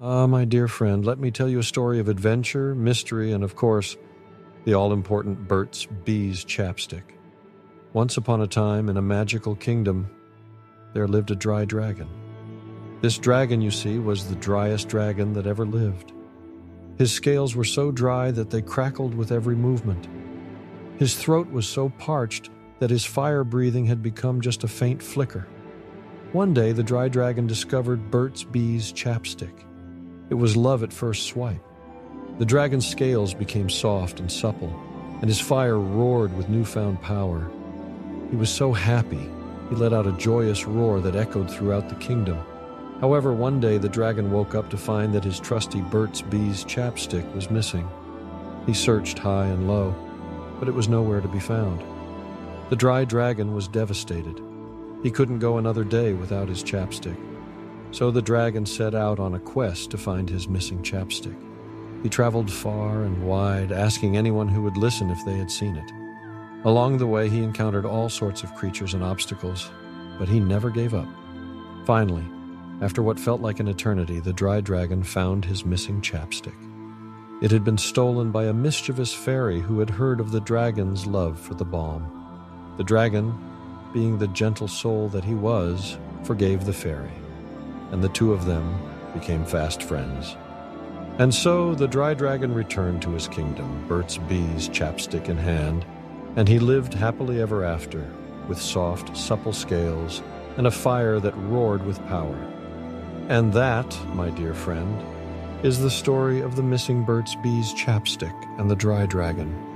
Ah, my dear friend, let me tell you a story of adventure, mystery, and of course, the all important Burt's Bees chapstick. Once upon a time, in a magical kingdom, there lived a dry dragon. This dragon, you see, was the driest dragon that ever lived. His scales were so dry that they crackled with every movement. His throat was so parched that his fire breathing had become just a faint flicker. One day, the dry dragon discovered Burt's Bees chapstick. It was love at first swipe. The dragon's scales became soft and supple, and his fire roared with newfound power. He was so happy, he let out a joyous roar that echoed throughout the kingdom. However, one day the dragon woke up to find that his trusty Burt's Bees chapstick was missing. He searched high and low, but it was nowhere to be found. The dry dragon was devastated. He couldn't go another day without his chapstick. So the dragon set out on a quest to find his missing chapstick. He traveled far and wide, asking anyone who would listen if they had seen it. Along the way, he encountered all sorts of creatures and obstacles, but he never gave up. Finally, after what felt like an eternity, the dry dragon found his missing chapstick. It had been stolen by a mischievous fairy who had heard of the dragon's love for the balm. The dragon, being the gentle soul that he was, forgave the fairy and the two of them became fast friends. And so the dry dragon returned to his kingdom, Burt's Bees chapstick in hand, and he lived happily ever after, with soft, supple scales and a fire that roared with power. And that, my dear friend, is the story of the missing Burt's Bees chapstick and the dry dragon.